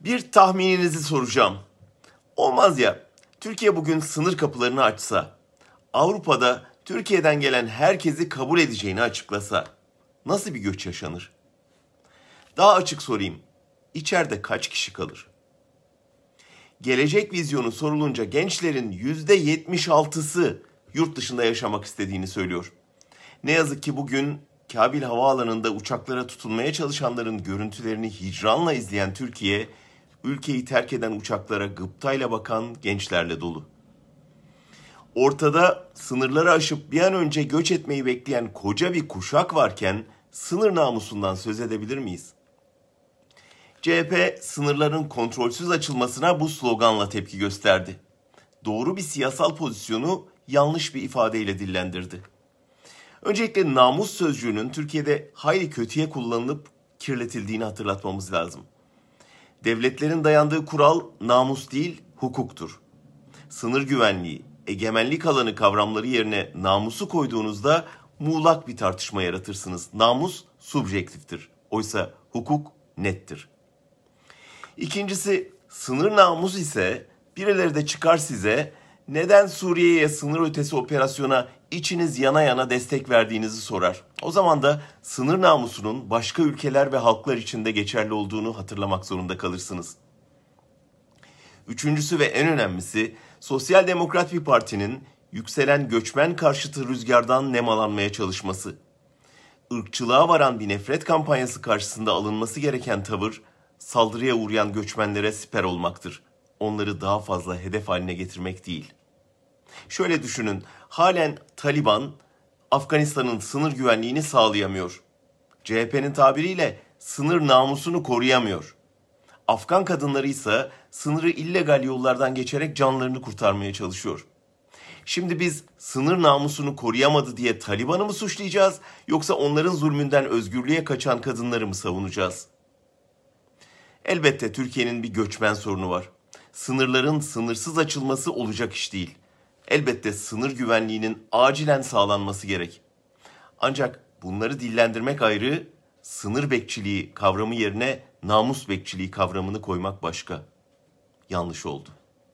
Bir tahmininizi soracağım. Olmaz ya, Türkiye bugün sınır kapılarını açsa, Avrupa'da Türkiye'den gelen herkesi kabul edeceğini açıklasa, nasıl bir göç yaşanır? Daha açık sorayım, içeride kaç kişi kalır? Gelecek vizyonu sorulunca gençlerin %76'sı yurt dışında yaşamak istediğini söylüyor. Ne yazık ki bugün Kabil Havaalanı'nda uçaklara tutunmaya çalışanların görüntülerini hicranla izleyen Türkiye, ülkeyi terk eden uçaklara gıptayla bakan gençlerle dolu. Ortada sınırları aşıp bir an önce göç etmeyi bekleyen koca bir kuşak varken sınır namusundan söz edebilir miyiz? CHP sınırların kontrolsüz açılmasına bu sloganla tepki gösterdi. Doğru bir siyasal pozisyonu yanlış bir ifadeyle dillendirdi. Öncelikle namus sözcüğünün Türkiye'de hayli kötüye kullanılıp kirletildiğini hatırlatmamız lazım. Devletlerin dayandığı kural namus değil, hukuktur. Sınır güvenliği, egemenlik alanı kavramları yerine namusu koyduğunuzda muğlak bir tartışma yaratırsınız. Namus subjektiftir. Oysa hukuk nettir. İkincisi sınır namus ise birileri de çıkar size neden Suriye'ye sınır ötesi operasyona içiniz yana yana destek verdiğinizi sorar. O zaman da sınır namusunun başka ülkeler ve halklar içinde geçerli olduğunu hatırlamak zorunda kalırsınız. Üçüncüsü ve en önemlisi Sosyal Demokrat bir partinin yükselen göçmen karşıtı rüzgardan nemalanmaya çalışması. Irkçılığa varan bir nefret kampanyası karşısında alınması gereken tavır saldırıya uğrayan göçmenlere siper olmaktır. Onları daha fazla hedef haline getirmek değil. Şöyle düşünün, halen Taliban Afganistan'ın sınır güvenliğini sağlayamıyor. CHP'nin tabiriyle sınır namusunu koruyamıyor. Afgan kadınları ise sınırı illegal yollardan geçerek canlarını kurtarmaya çalışıyor. Şimdi biz sınır namusunu koruyamadı diye Taliban'ı mı suçlayacağız yoksa onların zulmünden özgürlüğe kaçan kadınları mı savunacağız? Elbette Türkiye'nin bir göçmen sorunu var. Sınırların sınırsız açılması olacak iş değil. Elbette sınır güvenliğinin acilen sağlanması gerek. Ancak bunları dillendirmek ayrı, sınır bekçiliği kavramı yerine namus bekçiliği kavramını koymak başka. Yanlış oldu.